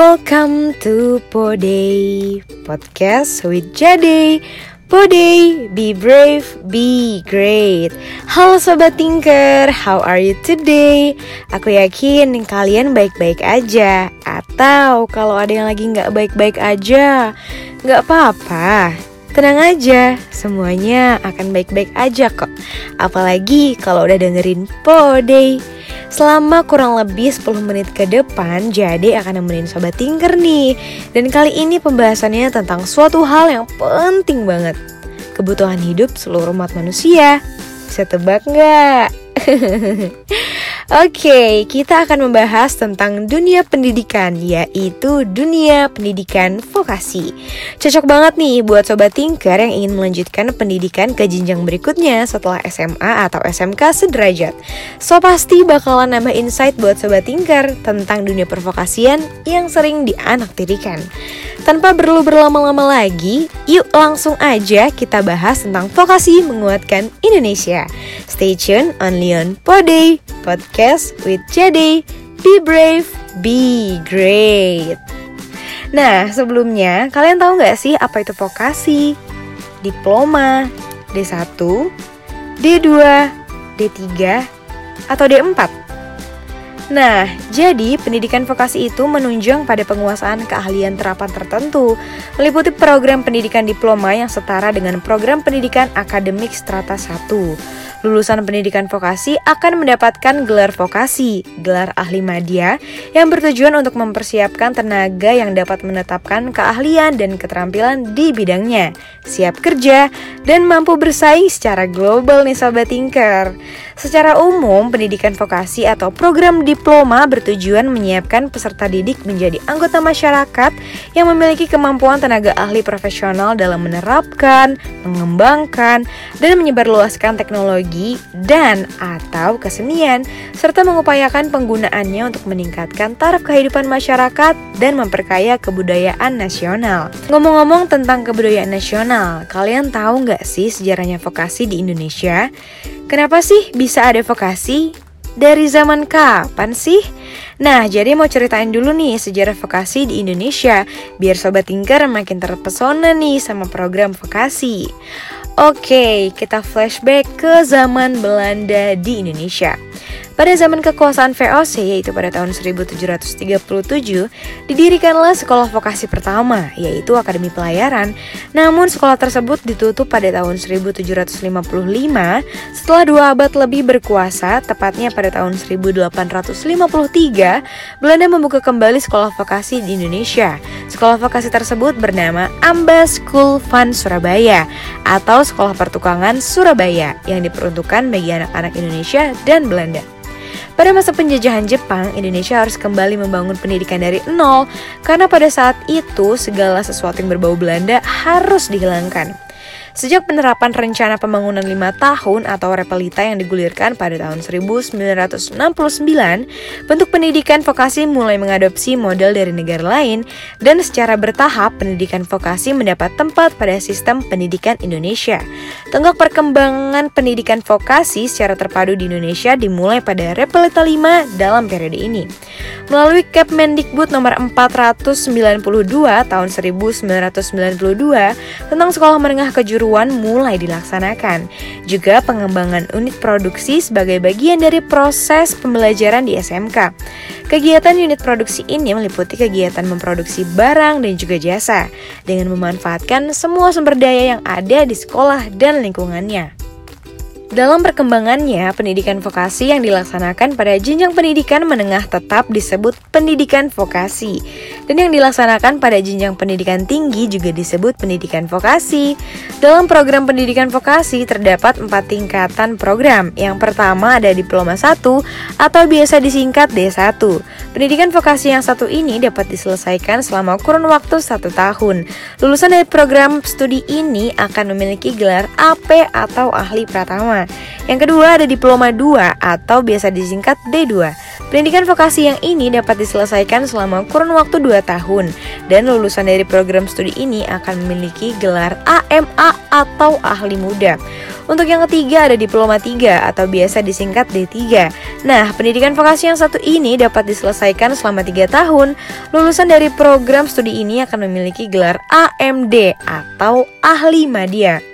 Welcome to Podey Podcast with Jade Podey, be brave, be great. Halo Sobat Tinker, how are you today? Aku yakin kalian baik-baik aja. Atau kalau ada yang lagi nggak baik-baik aja Nggak apa-apa, Tenang aja, semuanya akan baik-baik aja kok Apalagi kalau udah dengerin Podey Selama kurang lebih 10 menit ke depan, Jade akan nemenin Sobat Tinker nih. Dan kali ini pembahasannya tentang suatu hal yang penting banget. Kebutuhan hidup seluruh umat manusia. Bisa tebak nggak? Oke, kita akan membahas tentang dunia pendidikan, yaitu dunia pendidikan vokasi. Cocok banget nih buat sobat tinker yang ingin melanjutkan pendidikan ke jenjang berikutnya setelah SMA atau SMK sederajat. So pasti bakalan nambah insight buat sobat tinker tentang dunia pervokasian yang sering dianaktirikan. Tanpa perlu berlama-lama lagi, yuk langsung aja kita bahas tentang vokasi menguatkan Indonesia. Stay tune only on Podey Podcast with Jade. Be brave, be great. Nah, sebelumnya kalian tahu nggak sih apa itu vokasi? Diploma, D1, D2, D3, atau D4? Nah, jadi pendidikan vokasi itu menunjang pada penguasaan keahlian terapan tertentu, meliputi program pendidikan diploma yang setara dengan program pendidikan akademik strata 1. Lulusan pendidikan vokasi akan mendapatkan gelar vokasi, gelar ahli media, yang bertujuan untuk mempersiapkan tenaga yang dapat menetapkan keahlian dan keterampilan di bidangnya, siap kerja, dan mampu bersaing secara global nih Sobat Tinker. Secara umum, pendidikan vokasi atau program diploma bertujuan menyiapkan peserta didik menjadi anggota masyarakat yang memiliki kemampuan tenaga ahli profesional dalam menerapkan, mengembangkan, dan menyebarluaskan teknologi dan atau kesenian serta mengupayakan penggunaannya untuk meningkatkan taraf kehidupan masyarakat dan memperkaya kebudayaan nasional. Ngomong-ngomong tentang kebudayaan nasional, kalian tahu nggak sih sejarahnya vokasi di Indonesia? Kenapa sih bisa ada vokasi? Dari zaman kapan sih? Nah, jadi mau ceritain dulu nih sejarah vokasi di Indonesia biar sobat Tinker makin terpesona nih sama program vokasi. Oke, kita flashback ke zaman Belanda di Indonesia. Pada zaman kekuasaan VOC yaitu pada tahun 1737 didirikanlah sekolah vokasi pertama yaitu Akademi Pelayaran. Namun sekolah tersebut ditutup pada tahun 1755 setelah dua abad lebih berkuasa tepatnya pada tahun 1853 Belanda membuka kembali sekolah vokasi di Indonesia. Sekolah vokasi tersebut bernama Amba School Van Surabaya atau Sekolah Pertukangan Surabaya yang diperuntukkan bagi anak-anak Indonesia dan Belanda. Pada masa penjajahan Jepang, Indonesia harus kembali membangun pendidikan dari nol karena pada saat itu segala sesuatu yang berbau Belanda harus dihilangkan. Sejak penerapan rencana pembangunan lima tahun atau repelita yang digulirkan pada tahun 1969, bentuk pendidikan vokasi mulai mengadopsi model dari negara lain dan secara bertahap pendidikan vokasi mendapat tempat pada sistem pendidikan Indonesia. Tonggak perkembangan pendidikan vokasi secara terpadu di Indonesia dimulai pada repelita 5 dalam periode ini. Melalui Kepmendikbud nomor 492 tahun 1992 tentang sekolah menengah kejuruan mulai dilaksanakan. Juga pengembangan unit produksi sebagai bagian dari proses pembelajaran di SMK. Kegiatan unit produksi ini meliputi kegiatan memproduksi barang dan juga jasa dengan memanfaatkan semua sumber daya yang ada di sekolah dan lingkungannya. Dalam perkembangannya, pendidikan vokasi yang dilaksanakan pada jenjang pendidikan menengah tetap disebut pendidikan vokasi, dan yang dilaksanakan pada jenjang pendidikan tinggi juga disebut pendidikan vokasi. Dalam program pendidikan vokasi terdapat empat tingkatan program. Yang pertama ada diploma 1 atau biasa disingkat D1. Pendidikan vokasi yang satu ini dapat diselesaikan selama kurun waktu satu tahun. Lulusan dari program studi ini akan memiliki gelar AP atau ahli pratama. Yang kedua ada diploma 2 atau biasa disingkat D2. Pendidikan vokasi yang ini dapat diselesaikan selama kurun waktu 2 tahun Dan lulusan dari program studi ini akan memiliki gelar AMA atau ahli muda. Untuk yang ketiga ada diploma 3 atau biasa disingkat D3. Nah, pendidikan vokasi yang satu ini dapat diselesaikan selama 3 tahun. Lulusan dari program studi ini akan memiliki gelar AMD atau ahli media.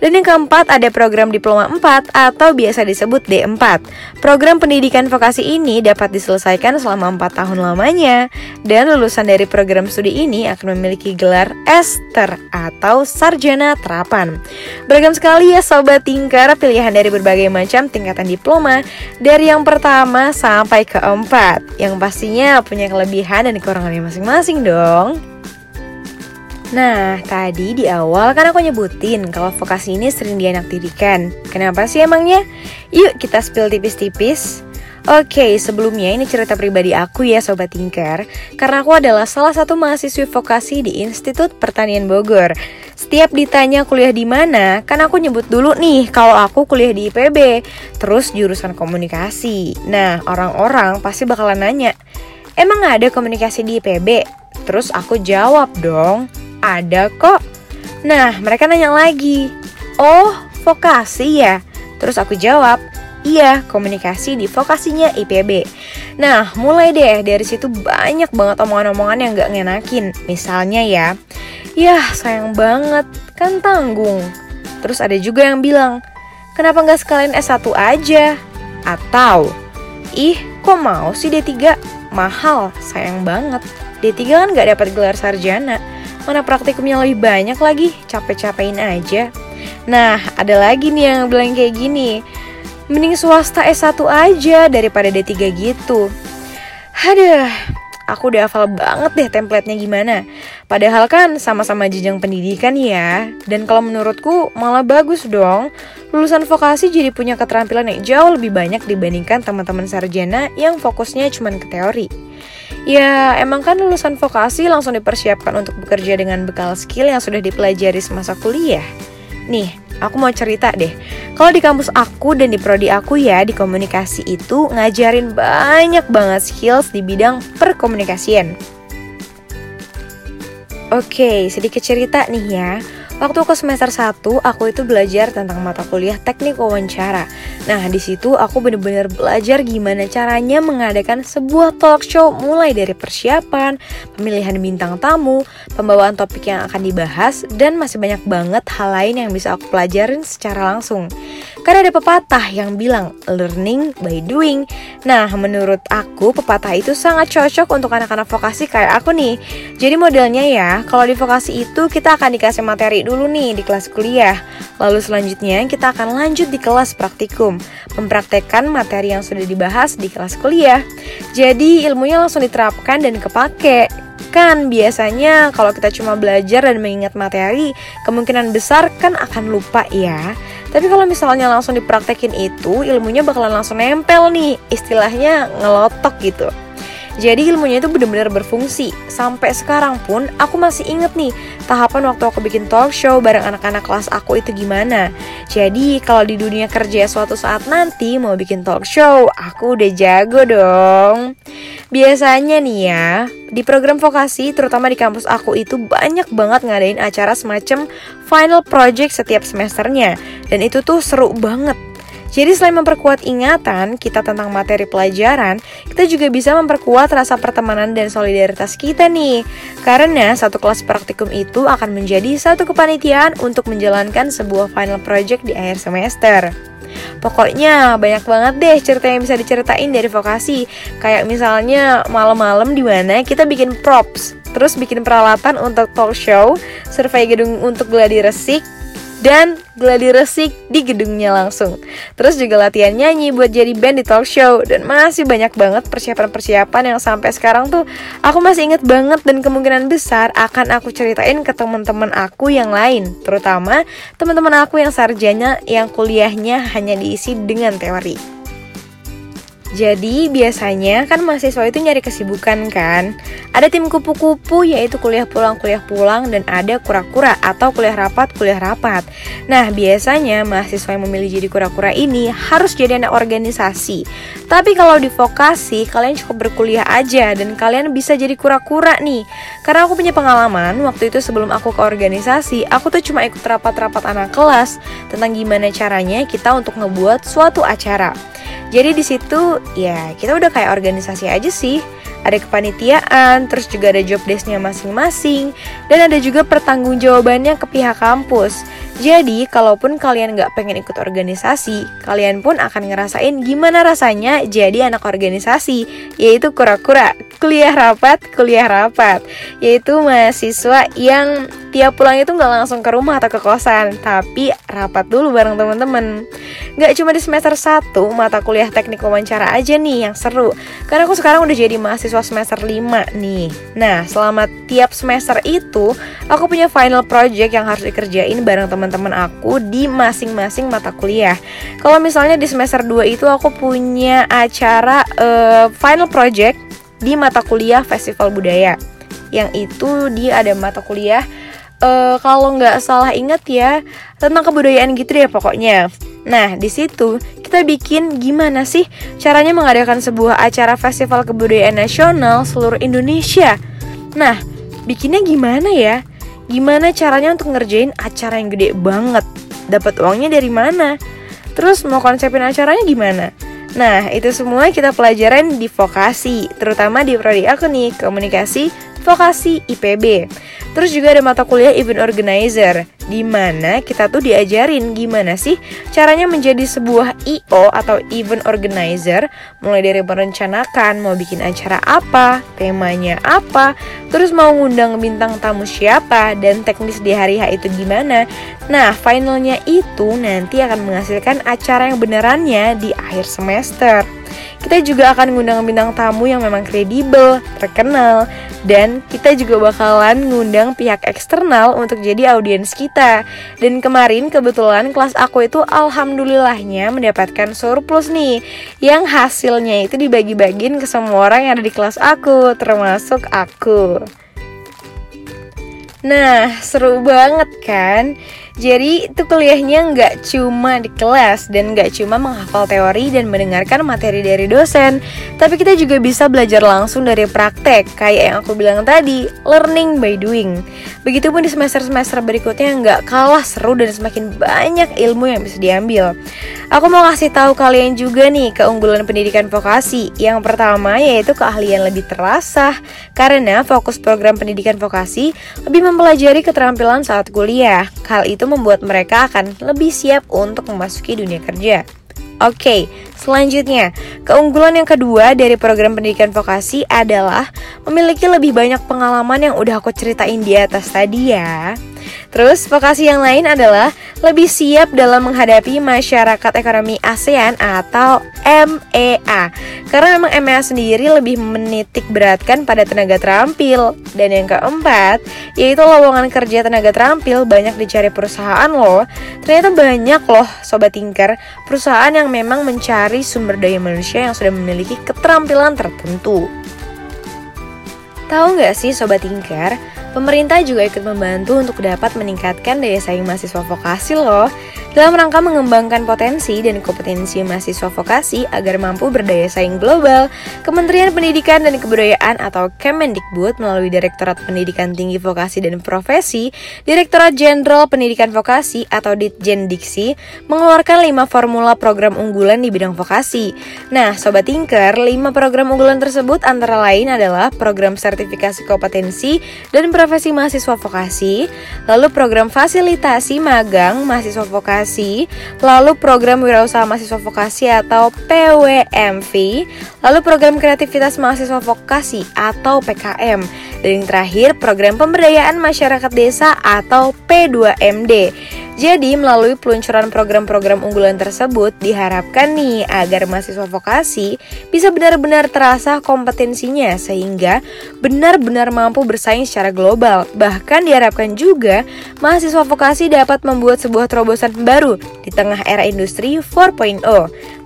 Dan yang keempat ada program Diploma 4 atau biasa disebut D4. Program pendidikan vokasi ini dapat diselesaikan selama 4 tahun lamanya dan lulusan dari program studi ini akan memiliki gelar Ester atau Sarjana Terapan. Beragam sekali ya Sobat Tingkar pilihan dari berbagai macam tingkatan diploma dari yang pertama sampai keempat yang pastinya punya kelebihan dan kekurangannya masing-masing dong. Nah, tadi di awal kan aku nyebutin kalau vokasi ini sering dianaktirikan. Kenapa sih emangnya? Yuk kita spill tipis-tipis. Oke, sebelumnya ini cerita pribadi aku ya Sobat Tinker Karena aku adalah salah satu mahasiswi vokasi di Institut Pertanian Bogor Setiap ditanya kuliah di mana, kan aku nyebut dulu nih kalau aku kuliah di IPB Terus jurusan komunikasi Nah, orang-orang pasti bakalan nanya Emang ada komunikasi di IPB? Terus aku jawab dong ada kok. Nah, mereka nanya lagi. Oh, vokasi ya? Terus aku jawab, Iya, komunikasi di vokasinya IPB. Nah, mulai deh dari situ banyak banget omongan-omongan yang gak ngenakin. Misalnya ya, Yah, sayang banget, kan tanggung. Terus ada juga yang bilang, kenapa gak sekalian S1 aja? Atau, ih, kok mau sih D3? Mahal, sayang banget. D3 kan gak dapat gelar sarjana. Mana praktikumnya lebih banyak lagi, capek-capekin aja. Nah, ada lagi nih yang bilang kayak gini. Mending swasta S1 aja daripada D3 gitu. Aduh, aku udah hafal banget deh template-nya gimana. Padahal kan sama-sama jenjang pendidikan ya. Dan kalau menurutku malah bagus dong. Lulusan vokasi jadi punya keterampilan yang jauh lebih banyak dibandingkan teman-teman sarjana yang fokusnya cuma ke teori. Ya, emang kan lulusan vokasi langsung dipersiapkan untuk bekerja dengan bekal skill yang sudah dipelajari semasa kuliah. Nih, aku mau cerita deh. Kalau di kampus aku dan di prodi aku ya, di komunikasi itu ngajarin banyak banget skills di bidang perkomunikasian. Oke, sedikit cerita nih ya. Waktu aku semester 1, aku itu belajar tentang mata kuliah teknik wawancara. Nah, di situ aku bener-bener belajar gimana caranya mengadakan sebuah talk show mulai dari persiapan, pemilihan bintang tamu, pembawaan topik yang akan dibahas, dan masih banyak banget hal lain yang bisa aku pelajarin secara langsung. Karena ada pepatah yang bilang learning by doing. Nah, menurut aku pepatah itu sangat cocok untuk anak-anak vokasi kayak aku nih. Jadi modelnya ya, kalau di vokasi itu kita akan dikasih materi dulu nih di kelas kuliah. Lalu selanjutnya kita akan lanjut di kelas praktikum, mempraktekkan materi yang sudah dibahas di kelas kuliah. Jadi ilmunya langsung diterapkan dan kepake. Kan biasanya kalau kita cuma belajar dan mengingat materi, kemungkinan besar kan akan lupa ya. Tapi kalau misalnya langsung dipraktekin itu, ilmunya bakalan langsung nempel nih, istilahnya ngelotok gitu. Jadi ilmunya itu benar-benar berfungsi. Sampai sekarang pun aku masih inget nih tahapan waktu aku bikin talk show bareng anak-anak kelas aku itu gimana. Jadi kalau di dunia kerja suatu saat nanti mau bikin talk show, aku udah jago dong. Biasanya nih ya, di program vokasi terutama di kampus aku itu banyak banget ngadain acara semacam final project setiap semesternya. Dan itu tuh seru banget jadi selain memperkuat ingatan kita tentang materi pelajaran, kita juga bisa memperkuat rasa pertemanan dan solidaritas kita nih. Karena satu kelas praktikum itu akan menjadi satu kepanitiaan untuk menjalankan sebuah final project di akhir semester. Pokoknya banyak banget deh cerita yang bisa diceritain dari vokasi. Kayak misalnya malam-malam di mana kita bikin props, terus bikin peralatan untuk talk show, survei gedung untuk gladi resik, dan gladi resik di gedungnya langsung. Terus juga latihan nyanyi buat jadi band di talk show dan masih banyak banget persiapan-persiapan yang sampai sekarang tuh aku masih inget banget dan kemungkinan besar akan aku ceritain ke teman-teman aku yang lain, terutama teman-teman aku yang sarjana yang kuliahnya hanya diisi dengan teori. Jadi biasanya kan mahasiswa itu nyari kesibukan kan? Ada tim kupu-kupu yaitu kuliah pulang kuliah pulang Dan ada kura-kura atau kuliah rapat kuliah rapat. Nah biasanya mahasiswa yang memilih jadi kura-kura ini harus jadi anak organisasi. Tapi kalau di vokasi kalian cukup berkuliah aja Dan kalian bisa jadi kura-kura nih. Karena aku punya pengalaman waktu itu sebelum aku ke organisasi Aku tuh cuma ikut rapat-rapat anak kelas Tentang gimana caranya kita untuk ngebuat suatu acara jadi di situ ya kita udah kayak organisasi aja sih. Ada kepanitiaan, terus juga ada job desknya masing-masing, dan ada juga pertanggungjawabannya ke pihak kampus. Jadi, kalaupun kalian nggak pengen ikut organisasi, kalian pun akan ngerasain gimana rasanya jadi anak organisasi, yaitu kura-kura, kuliah rapat, kuliah rapat, yaitu mahasiswa yang tiap pulang itu nggak langsung ke rumah atau ke kosan, tapi rapat dulu bareng teman-teman. Nggak cuma di semester 1 mata kuliah teknik wawancara aja nih yang seru, karena aku sekarang udah jadi mahasiswa semester 5 nih. Nah, selama tiap semester itu, aku punya final project yang harus dikerjain bareng teman teman-teman aku di masing-masing mata kuliah. Kalau misalnya di semester 2 itu aku punya acara uh, final project di mata kuliah Festival Budaya. Yang itu dia ada mata kuliah uh, kalau nggak salah inget ya tentang kebudayaan gitu deh pokoknya. Nah di situ kita bikin gimana sih caranya mengadakan sebuah acara festival kebudayaan nasional seluruh Indonesia. Nah bikinnya gimana ya? Gimana caranya untuk ngerjain acara yang gede banget? Dapat uangnya dari mana? Terus mau konsepin acaranya gimana? Nah, itu semua kita pelajaran di vokasi, terutama di prodi aku nih, komunikasi vokasi IPB. Terus juga ada mata kuliah event organizer di mana kita tuh diajarin gimana sih caranya menjadi sebuah IO atau event organizer mulai dari merencanakan mau bikin acara apa, temanya apa, terus mau ngundang bintang tamu siapa dan teknis di hari H itu gimana. Nah, finalnya itu nanti akan menghasilkan acara yang benerannya di akhir semester. Kita juga akan ngundang bintang tamu yang memang kredibel, terkenal, dan kita juga bakalan ngundang pihak eksternal untuk jadi audiens kita. Dan kemarin kebetulan kelas aku itu alhamdulillahnya mendapatkan surplus nih, yang hasilnya itu dibagi-bagiin ke semua orang yang ada di kelas aku, termasuk aku. Nah, seru banget kan? Jadi itu kuliahnya nggak cuma di kelas dan nggak cuma menghafal teori dan mendengarkan materi dari dosen, tapi kita juga bisa belajar langsung dari praktek kayak yang aku bilang tadi, learning by doing. Begitupun di semester-semester berikutnya nggak kalah seru dan semakin banyak ilmu yang bisa diambil. Aku mau ngasih tahu kalian juga nih keunggulan pendidikan vokasi. Yang pertama yaitu keahlian lebih terasa karena fokus program pendidikan vokasi lebih mempelajari keterampilan saat kuliah. Hal itu membuat mereka akan lebih siap untuk memasuki dunia kerja. Oke, selanjutnya, keunggulan yang kedua dari program pendidikan vokasi adalah memiliki lebih banyak pengalaman yang udah aku ceritain di atas tadi ya. Terus, vokasi yang lain adalah lebih siap dalam menghadapi masyarakat ekonomi ASEAN atau MEA. Karena memang MEA sendiri lebih menitik beratkan pada tenaga terampil. Dan yang keempat, yaitu lowongan kerja tenaga terampil banyak dicari perusahaan loh. Ternyata banyak loh sobat tinker, perusahaan yang memang mencari sumber daya manusia yang sudah memiliki keterampilan tertentu. Tahu nggak sih sobat tinker, Pemerintah juga ikut membantu untuk dapat meningkatkan daya saing mahasiswa vokasi loh. Dalam rangka mengembangkan potensi dan kompetensi mahasiswa vokasi agar mampu berdaya saing global, Kementerian Pendidikan dan Kebudayaan atau Kemendikbud melalui Direktorat Pendidikan Tinggi Vokasi dan Profesi, Direktorat Jenderal Pendidikan Vokasi atau Ditjen Diksi mengeluarkan 5 formula program unggulan di bidang vokasi. Nah, Sobat Tinker, 5 program unggulan tersebut antara lain adalah program sertifikasi kompetensi dan profesi mahasiswa vokasi, lalu program fasilitasi magang mahasiswa vokasi, lalu program wirausaha mahasiswa vokasi atau PWMV, lalu program kreativitas mahasiswa vokasi atau PKM, dan yang terakhir program pemberdayaan masyarakat desa atau P2MD. Jadi melalui peluncuran program-program unggulan tersebut diharapkan nih agar mahasiswa vokasi bisa benar-benar terasa kompetensinya sehingga benar-benar mampu bersaing secara global. Bahkan diharapkan juga mahasiswa vokasi dapat membuat sebuah terobosan baru di tengah era industri 4.0.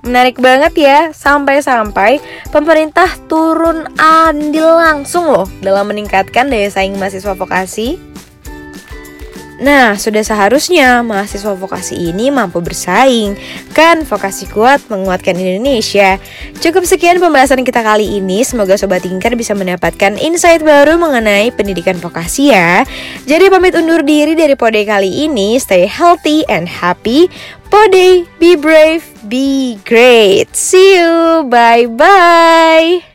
Menarik banget ya, sampai-sampai pemerintah turun andil langsung loh dalam meningkatkan daya saing mahasiswa vokasi. Nah, sudah seharusnya mahasiswa vokasi ini mampu bersaing. Kan vokasi kuat menguatkan Indonesia. Cukup sekian pembahasan kita kali ini. Semoga Sobat Tingkar bisa mendapatkan insight baru mengenai pendidikan vokasi ya. Jadi pamit undur diri dari Pode kali ini. Stay healthy and happy. Pode, be brave, be great. See you. Bye-bye.